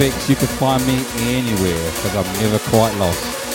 You can find me anywhere because I'm never quite lost.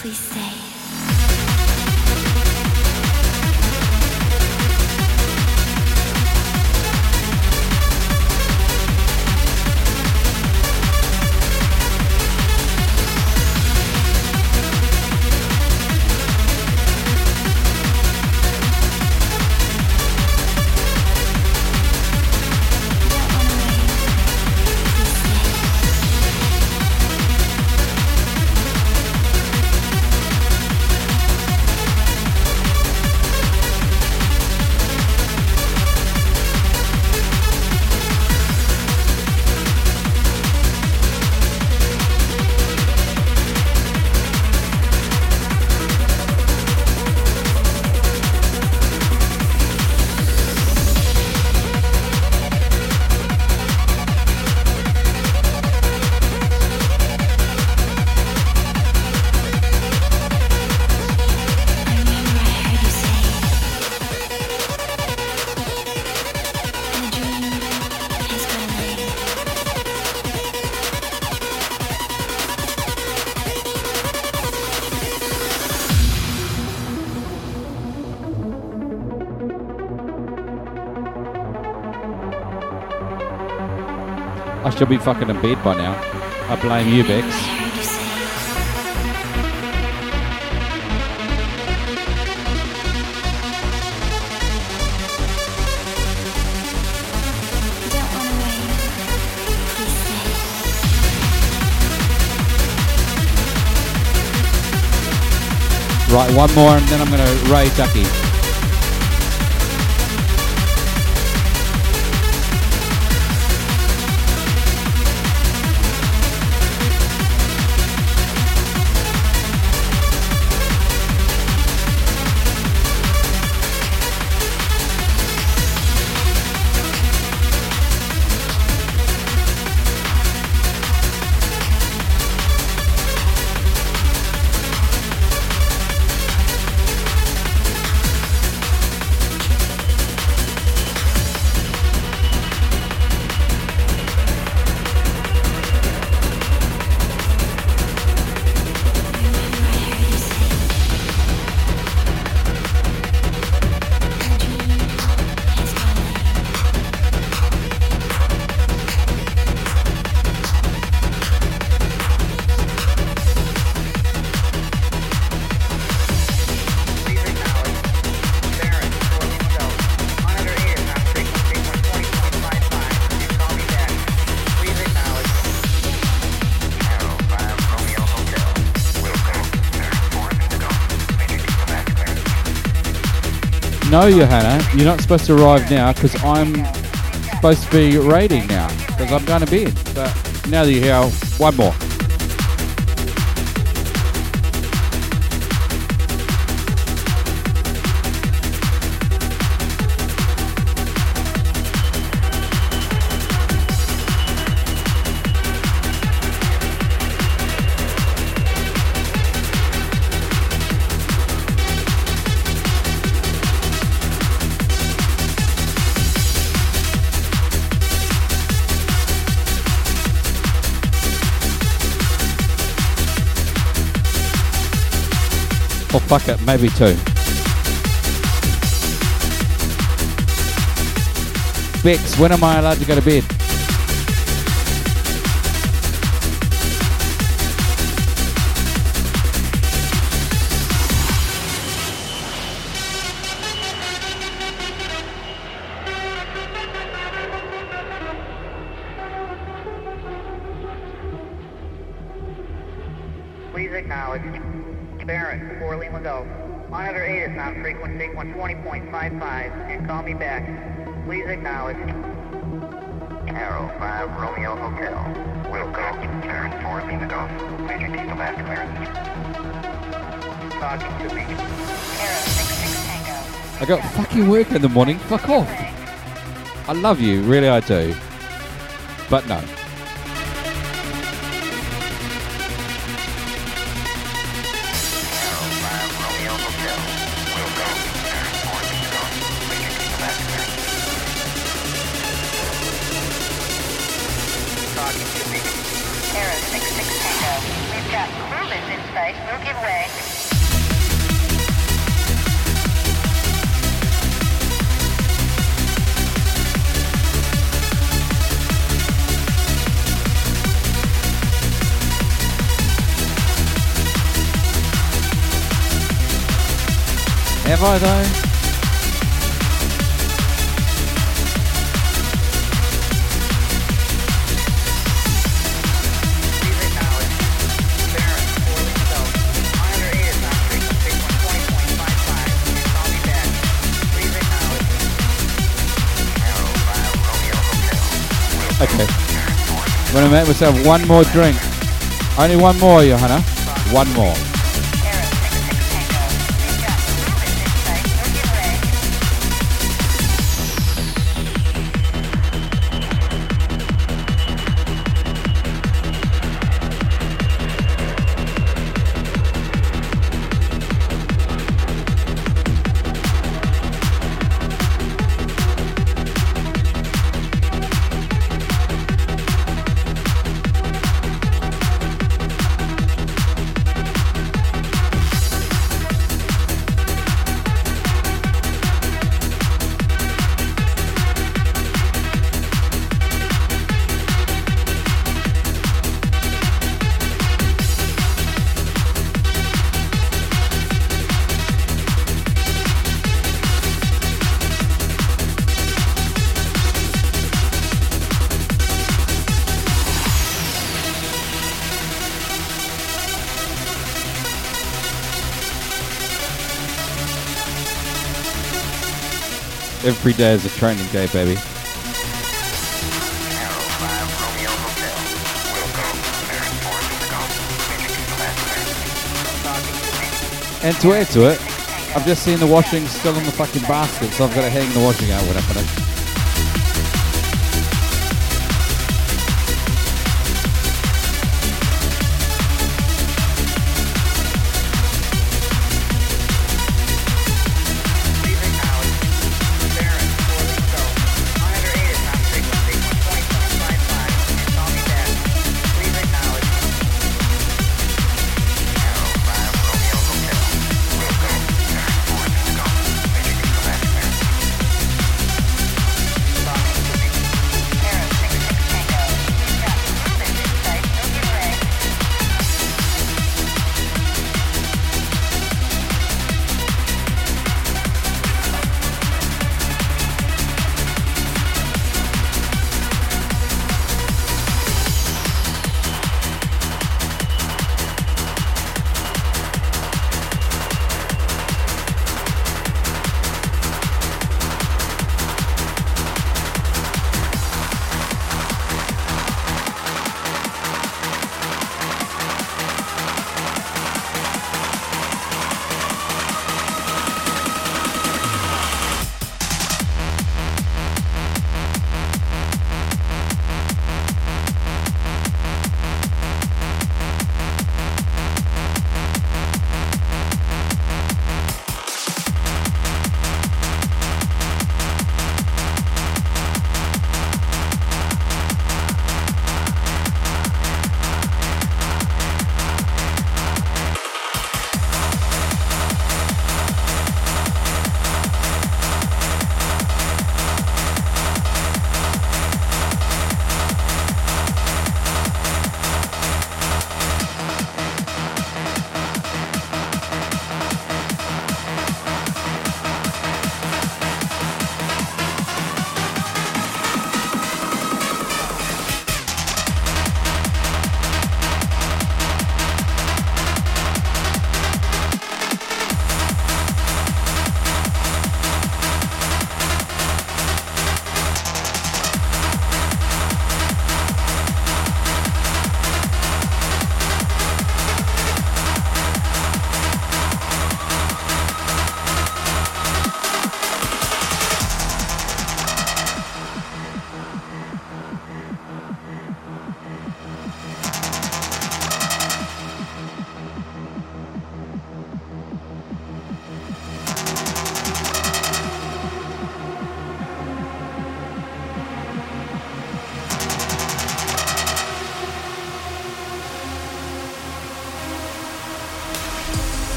Please stay. Should be fucking in bed by now. I blame you, Bex. Right, one more and then I'm going to Ray Ducky. No, Johanna, you're not supposed to arrive now because I'm supposed to be raiding now because I'm going to bed. But now that you're here, one more. Fuck it, maybe two. Bex, when am I allowed to go to bed? 120.55 and call me back. Please acknowledge. Arrow 5 Romeo Hotel. Will go. Barrett, 4 Lima Go. Major diesel back clearance. Talking to me. Arrow 66 Tango. I got fucking work in the morning. Fuck off. I love you, really I do. But no. 5 Romeo Hotel. Okay. I'm gonna make myself one more drink. Only one more, Johanna. One more. Every day is a training day, baby. And to add to it, I've just seen the washing still in the fucking basket, so I've got to hang the washing out when I finish.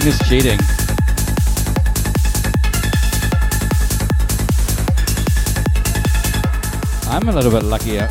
Cheating is cheating. I'm a little bit lucky.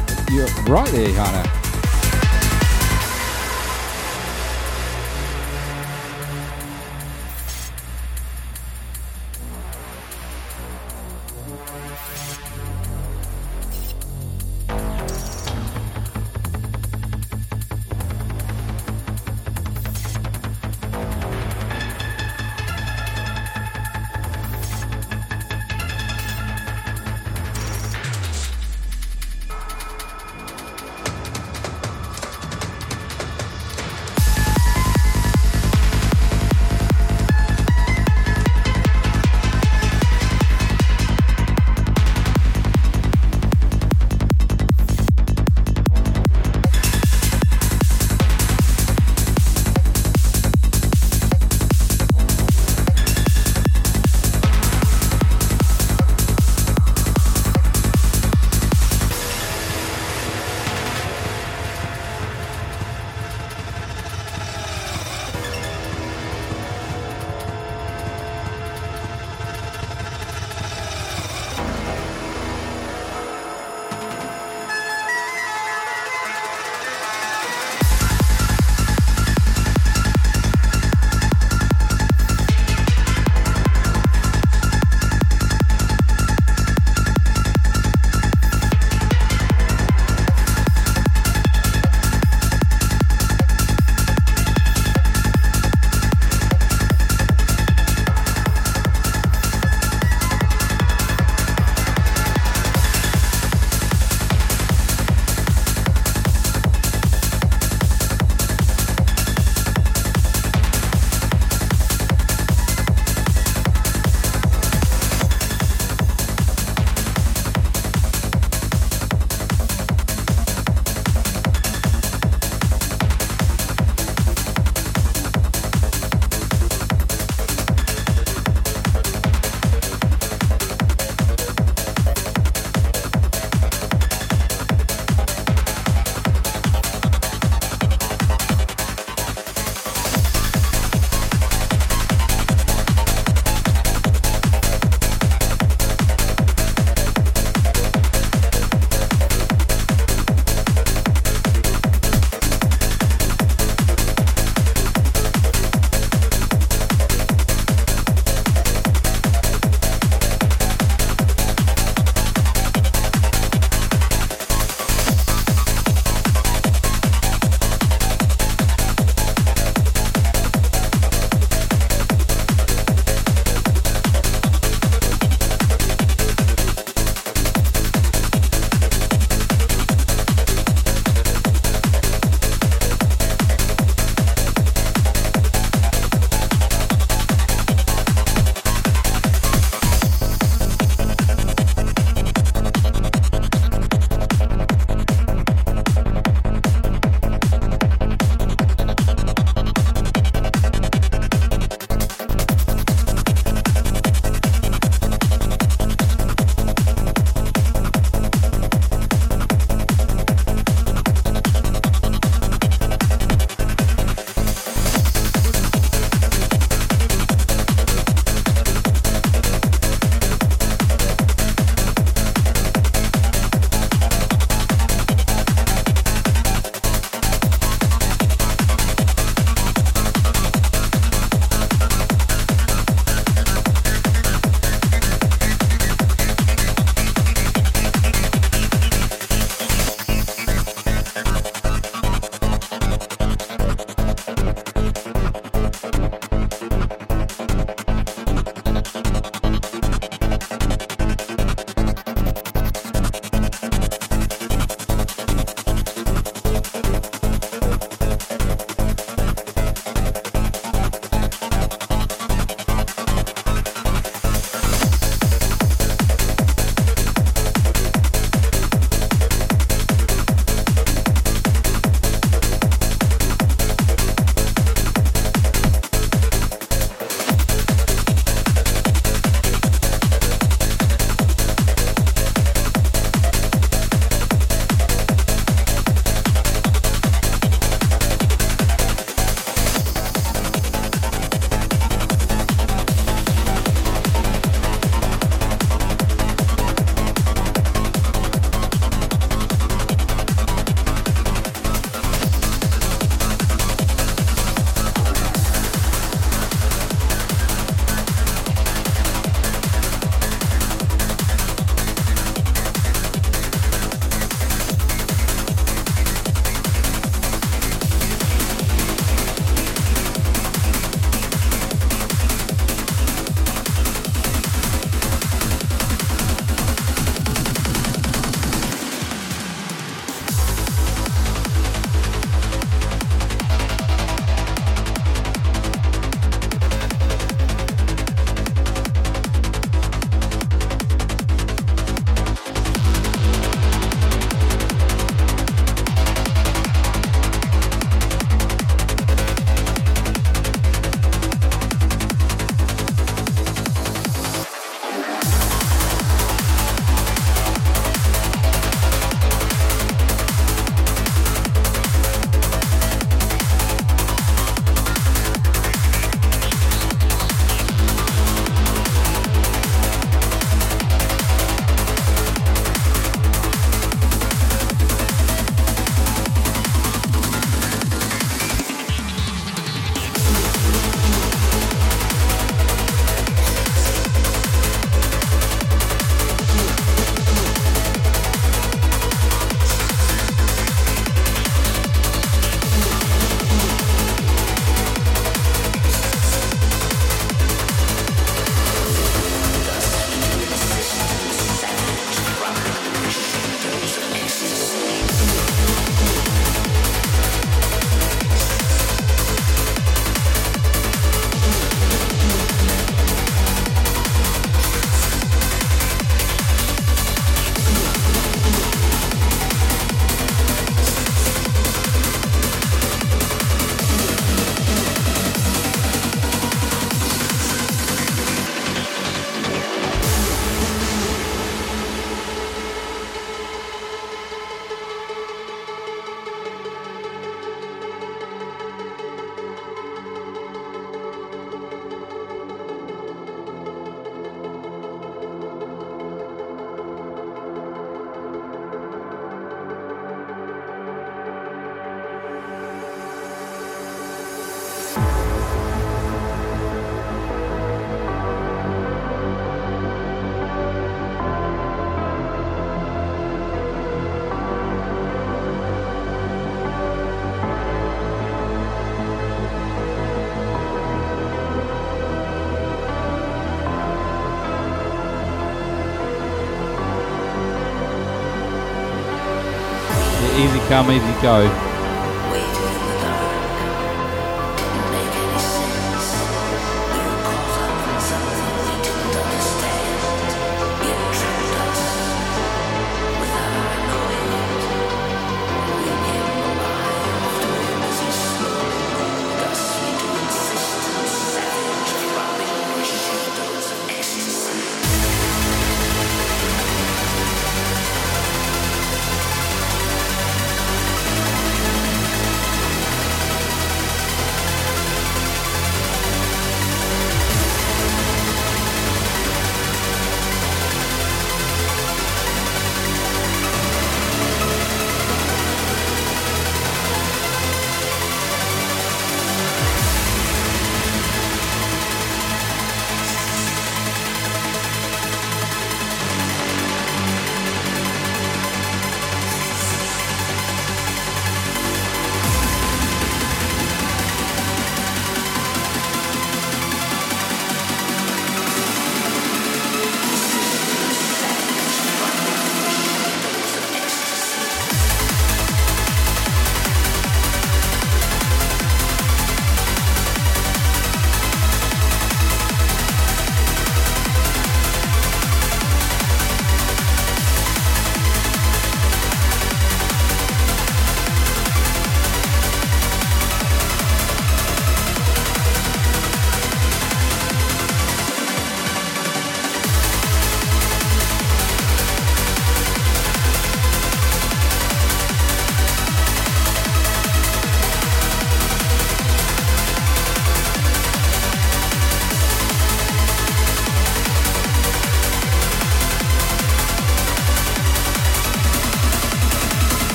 Come, easy go.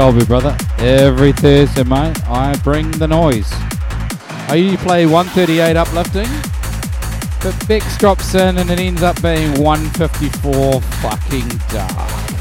Colby, brother. Every Thursday, mate, I bring the noise. I usually play 138 uplifting, but Bex drops in and it ends up being 154 fucking dark.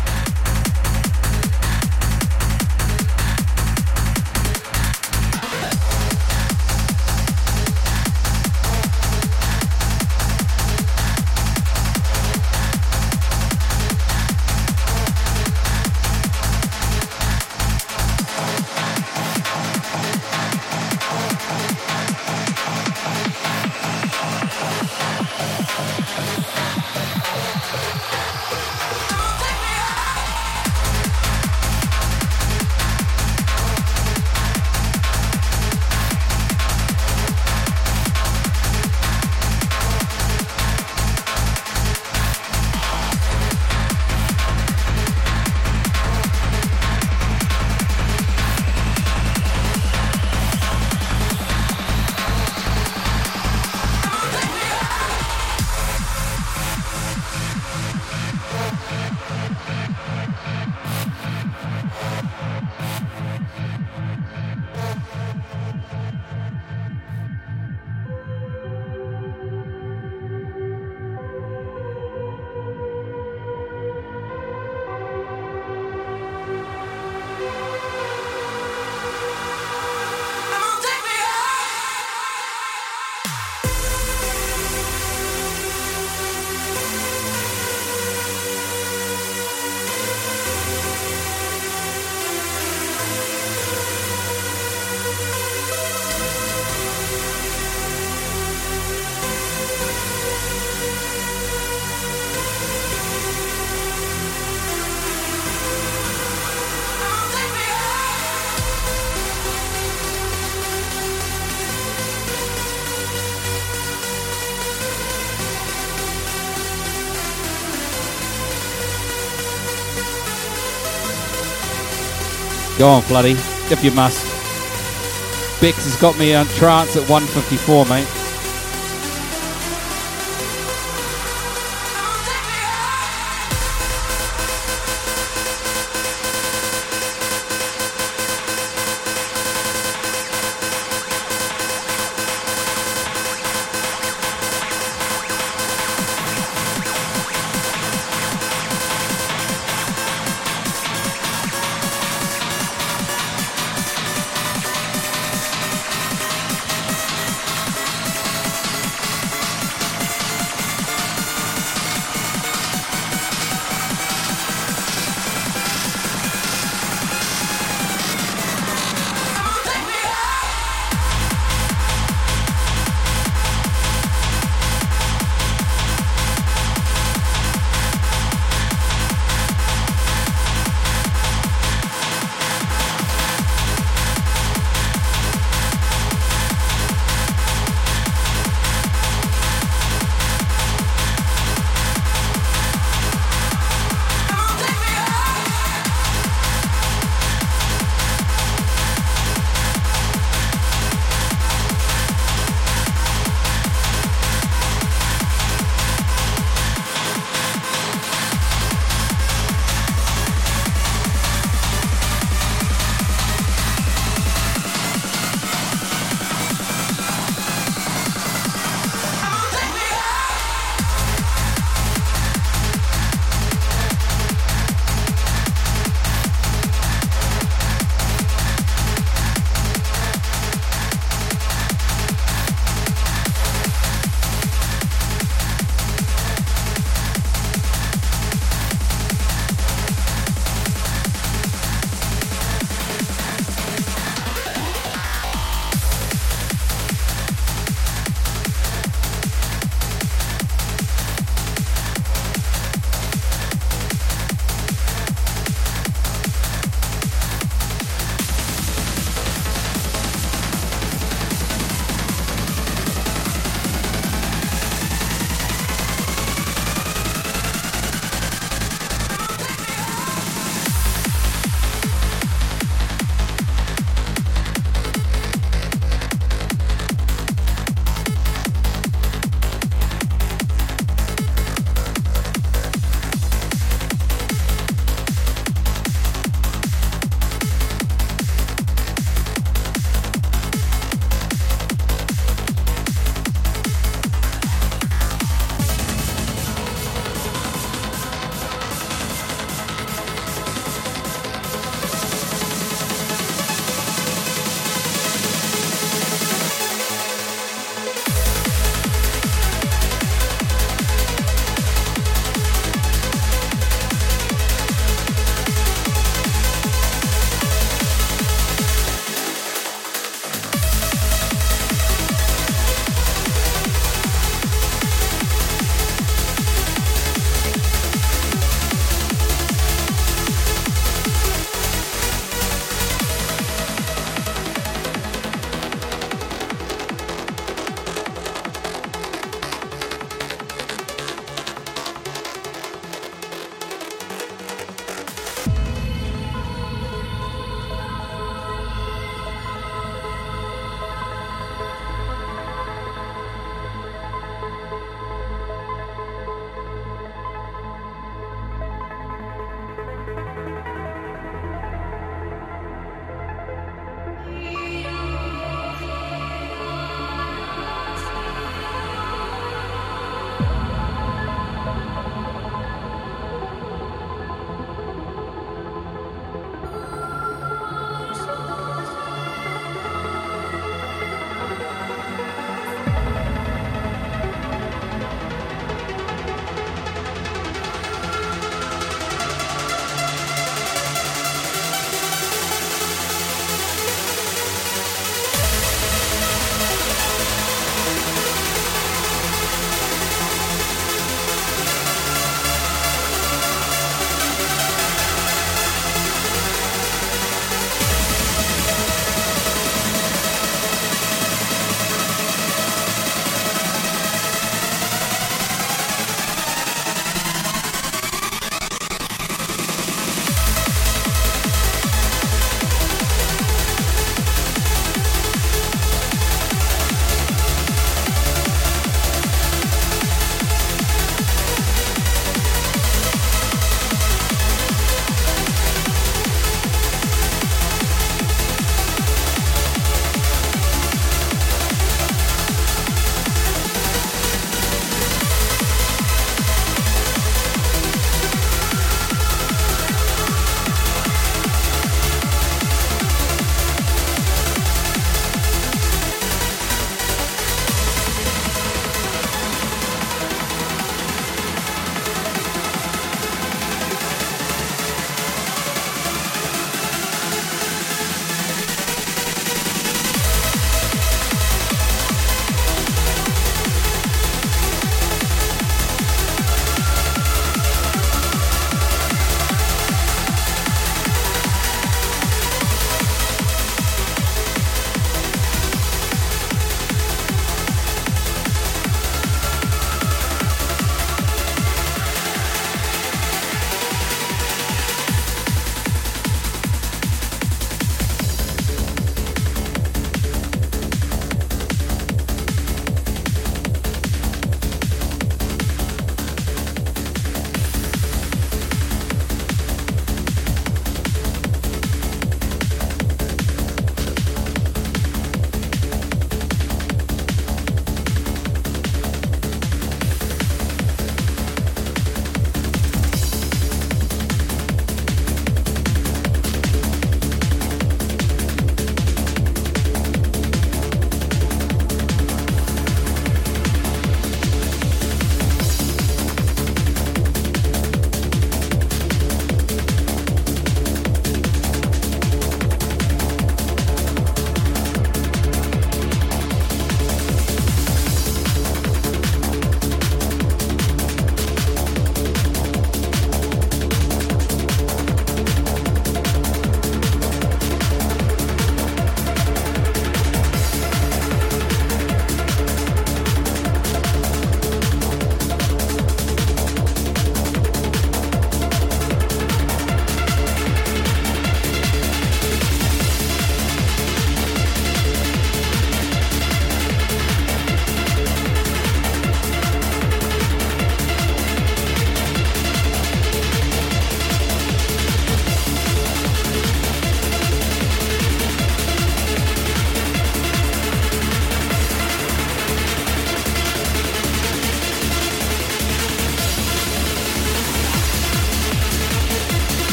Go on, Floody, if you must. Bex has got me on trance at 154, mate.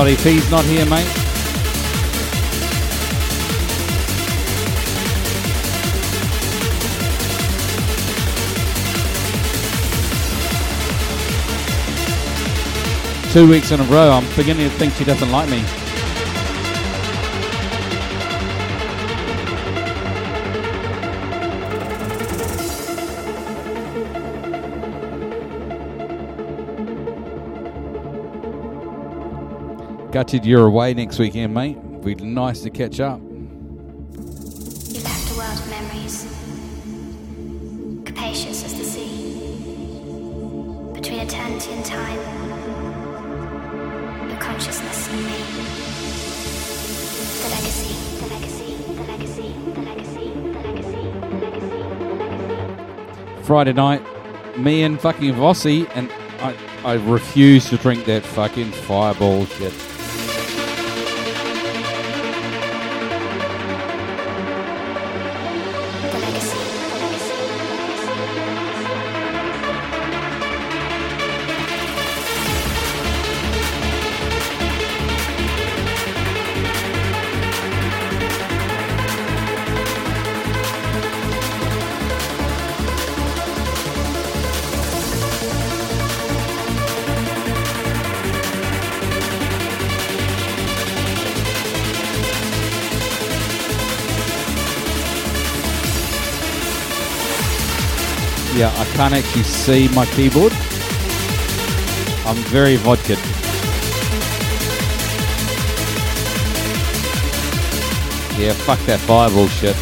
Scotty P's not here, mate. Two weeks in a row, I'm beginning to think she doesn't like me. Gutted you're away next weekend, mate. It'd be nice to catch up. You left a world of memories, capacious as the sea. Between eternity and time, your consciousness and me. The legacy, the legacy, the legacy, the legacy, the legacy, the legacy. Friday night, me and fucking Vossi, and I, I refuse to drink that fucking fireball shit. Can't actually see my keyboard. I'm very vodka. Yeah, fuck that fireball shit.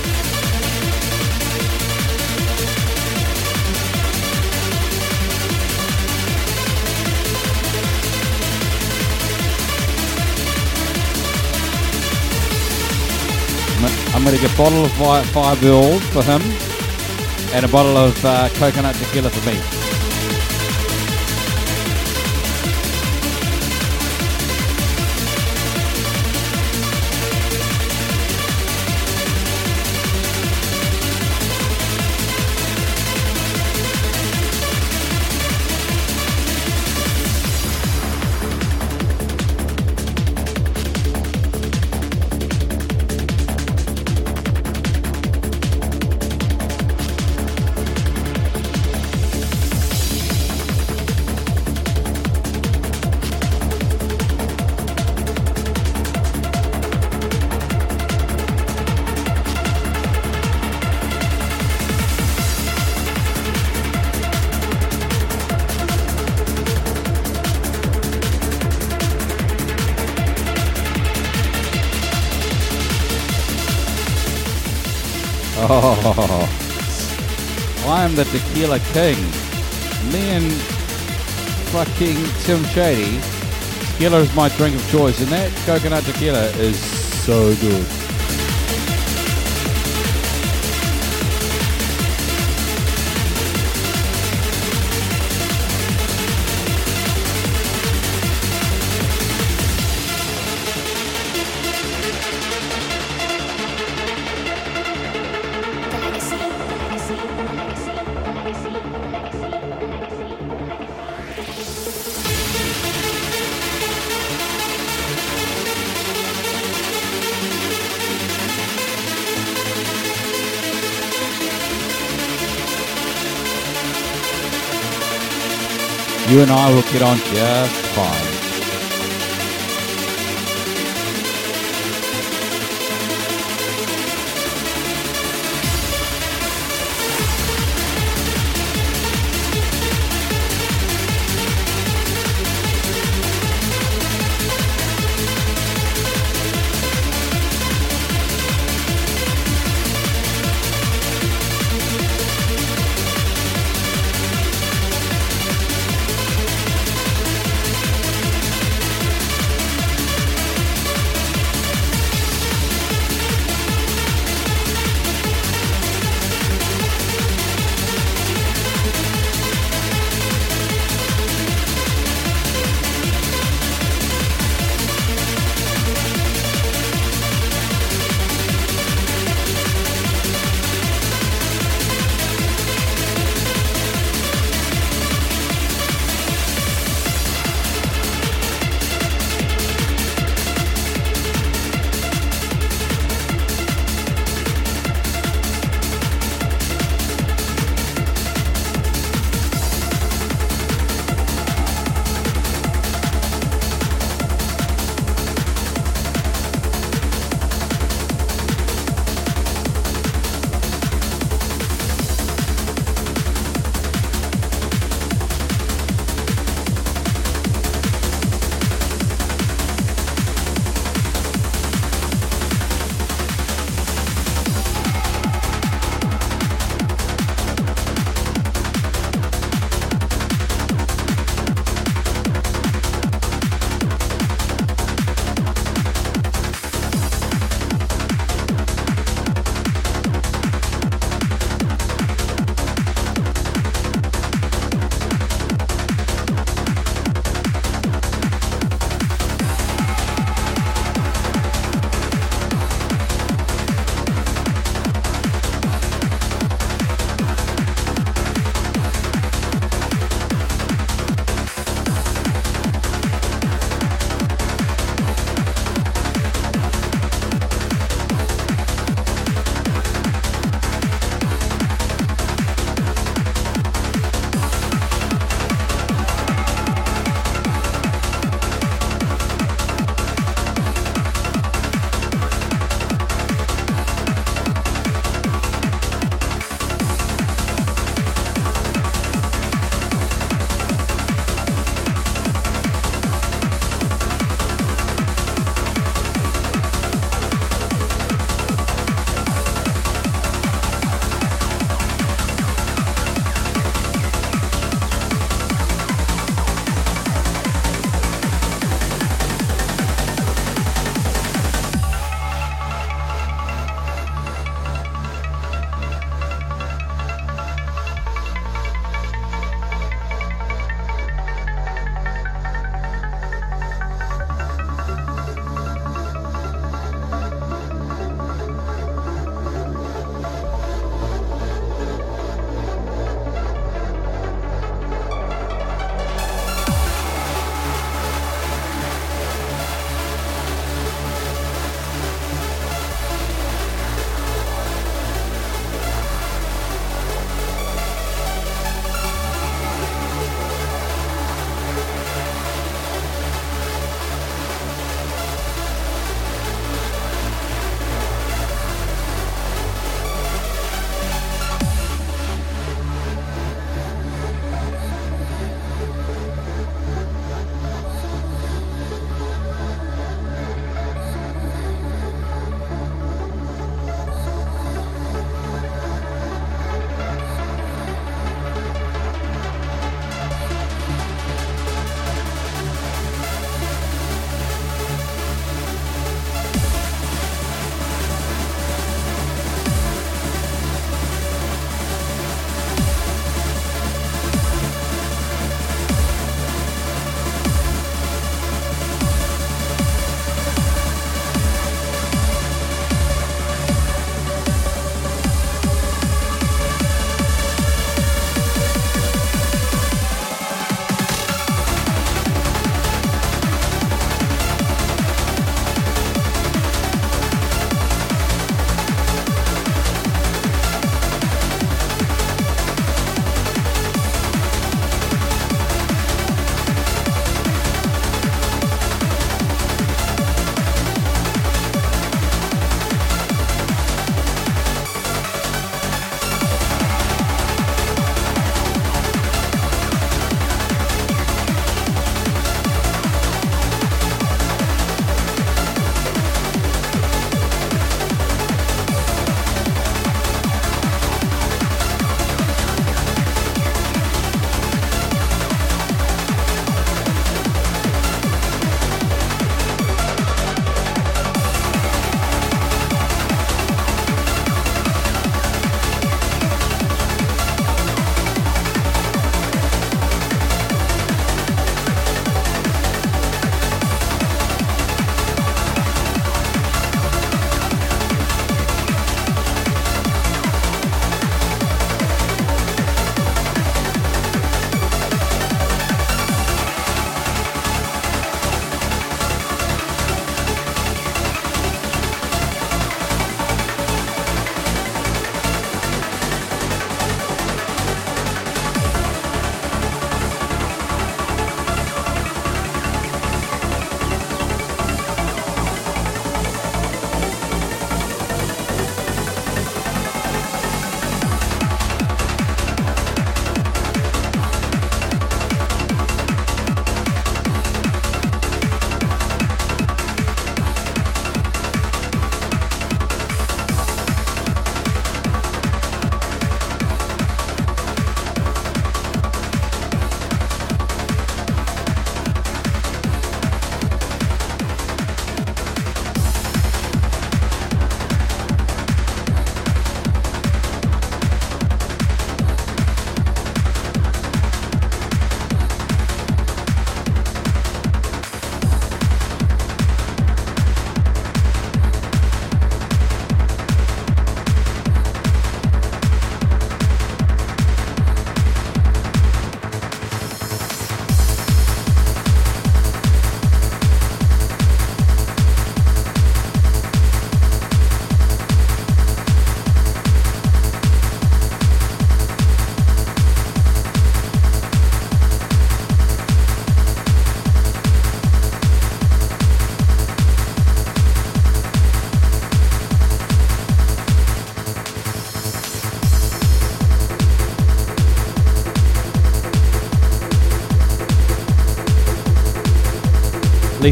I'm- I'm gonna get a bottle of fi- fireball for him and a bottle of uh, coconut tequila for me. The tequila king. Me and fucking Tim Shady. Tequila is my drink of choice, and that coconut tequila is so good. You and I will get on just fine.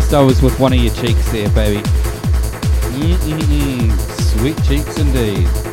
Least I was with one of your cheeks there, baby. Mm-mm-mm. Sweet cheeks indeed.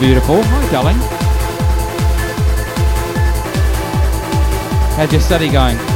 Beautiful. Hi, darling. How's your study going?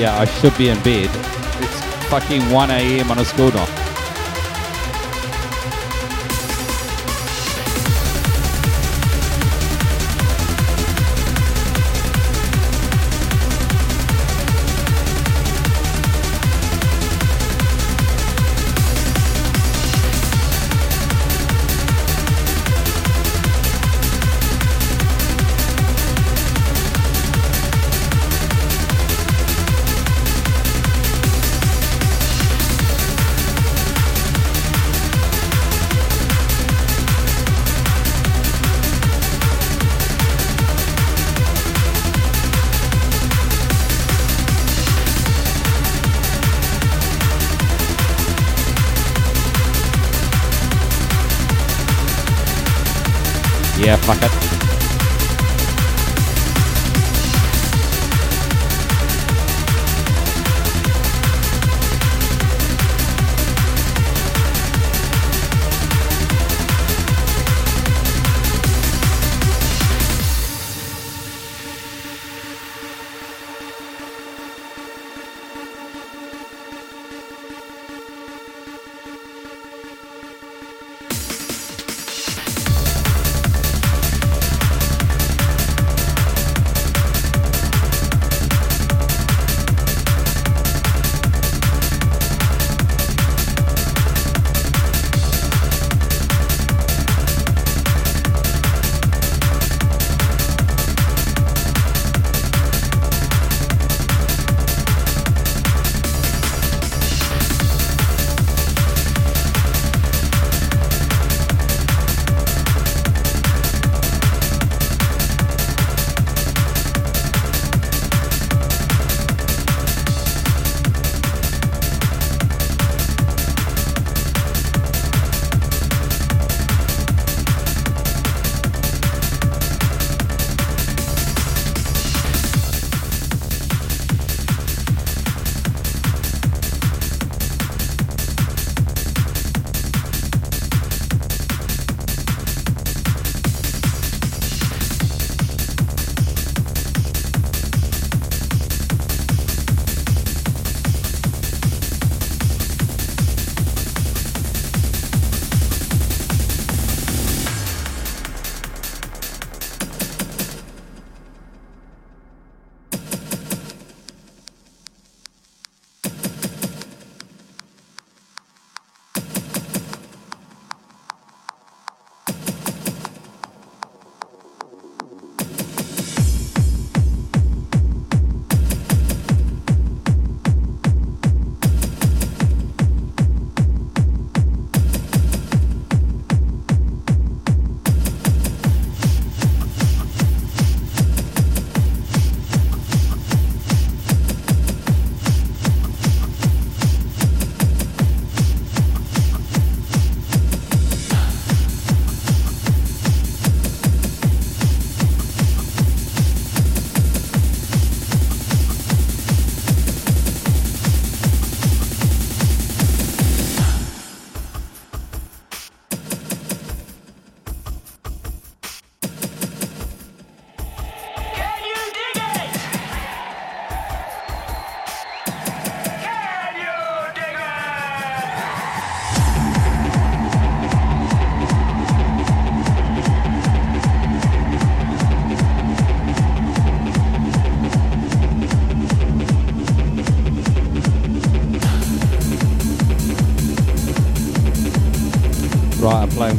Yeah, I should be in bed. It's fucking 1 a.m. on a school night.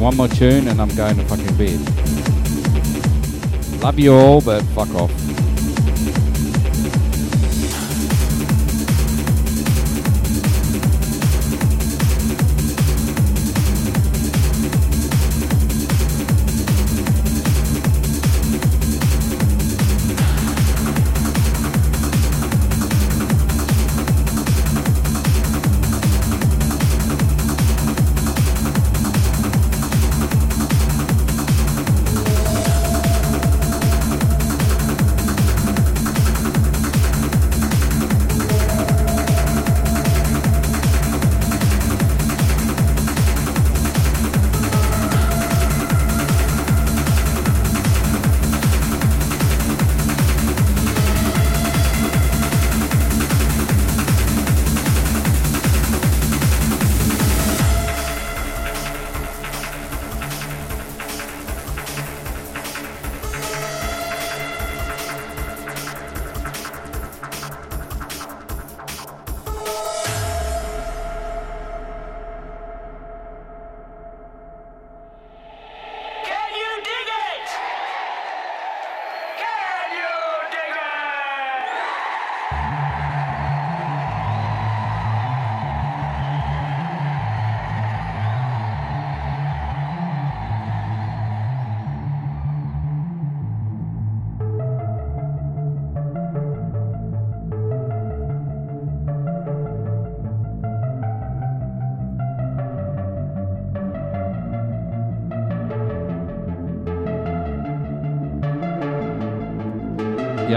One more tune and I'm going to fucking bed. Love you all, but fuck off.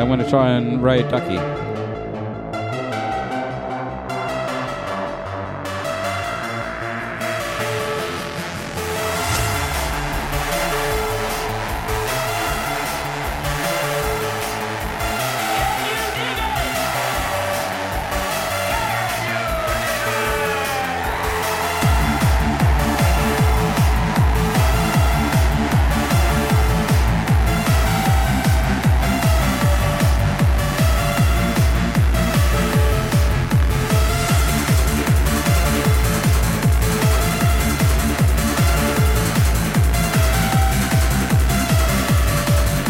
I'm going to try and raid Ducky.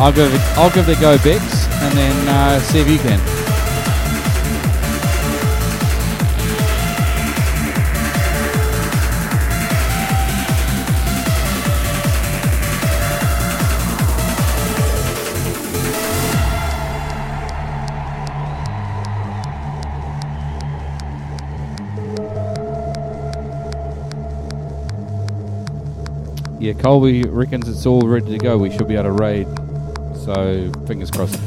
I'll give it, I'll give it a go, Bex, and then uh, see if you can. Yeah, Colby reckons it's all ready to go. We should be able to raid. So fingers crossed.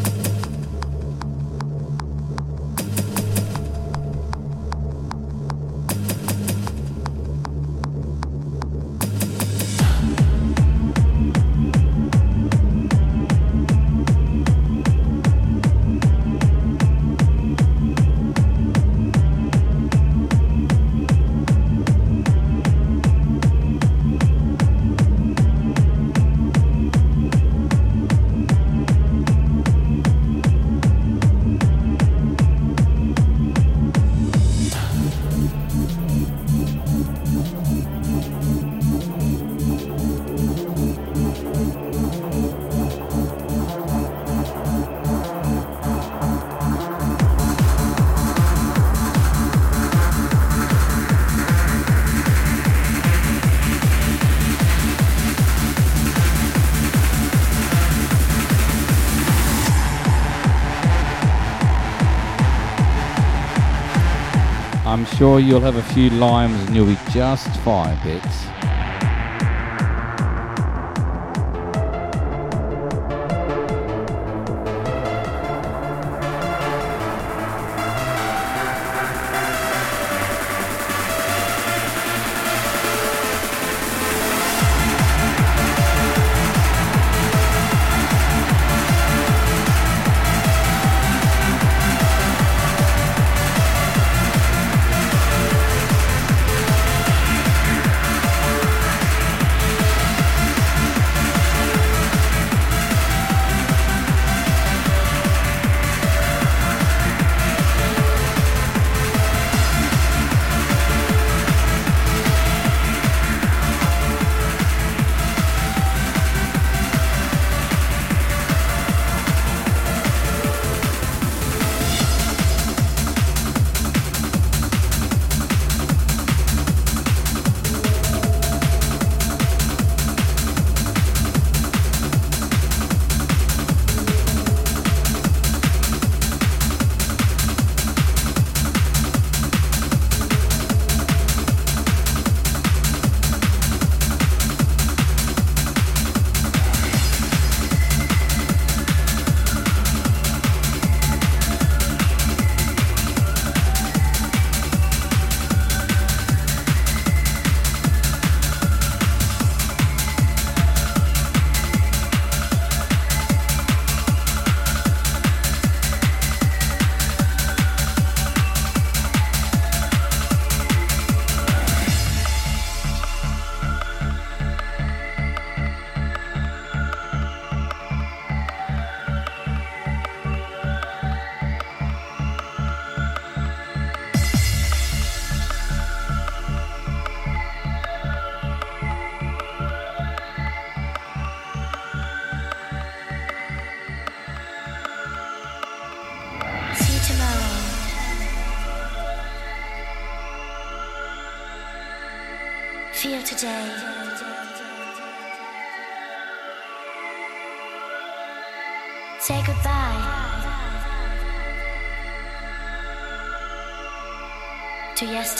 Sure you'll have a few limes and you'll be just fine, Bex.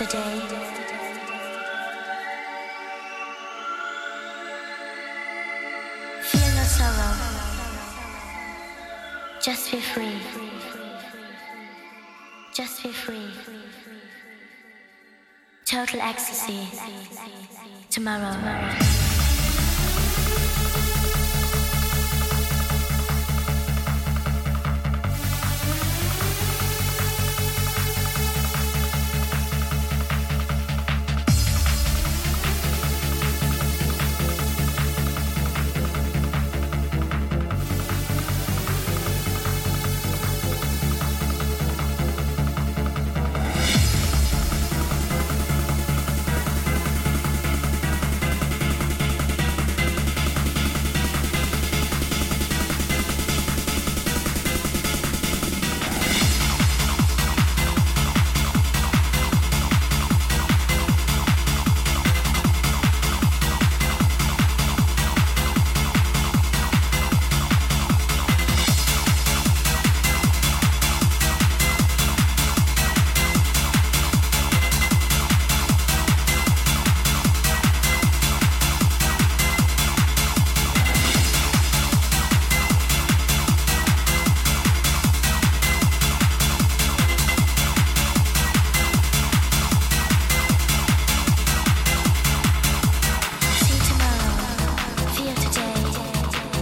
Yesterday. Feel no sorrow. Just be free. Just be free. Total ecstasy. Tomorrow. See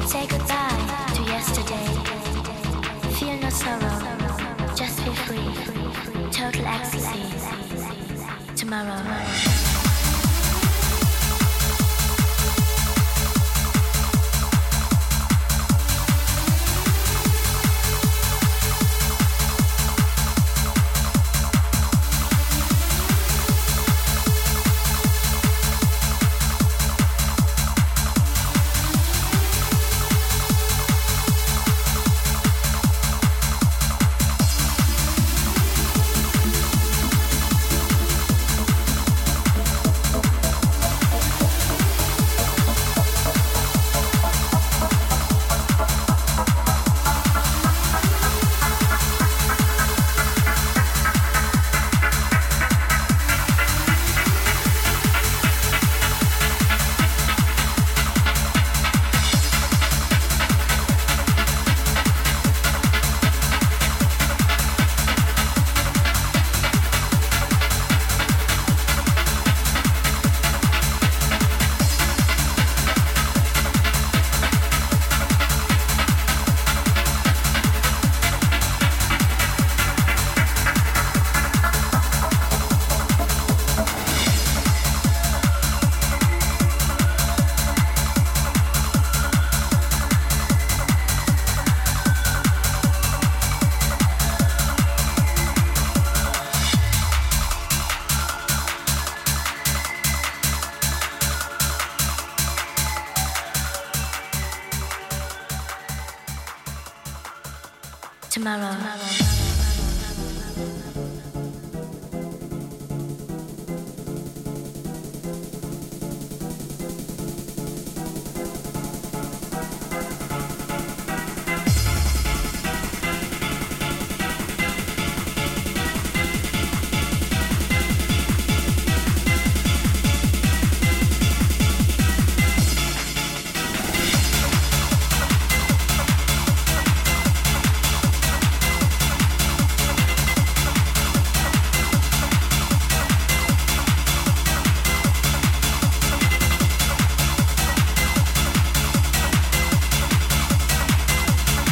Say goodbye to yesterday. Feel no sorrow, just be free. Total ecstasy. Tomorrow.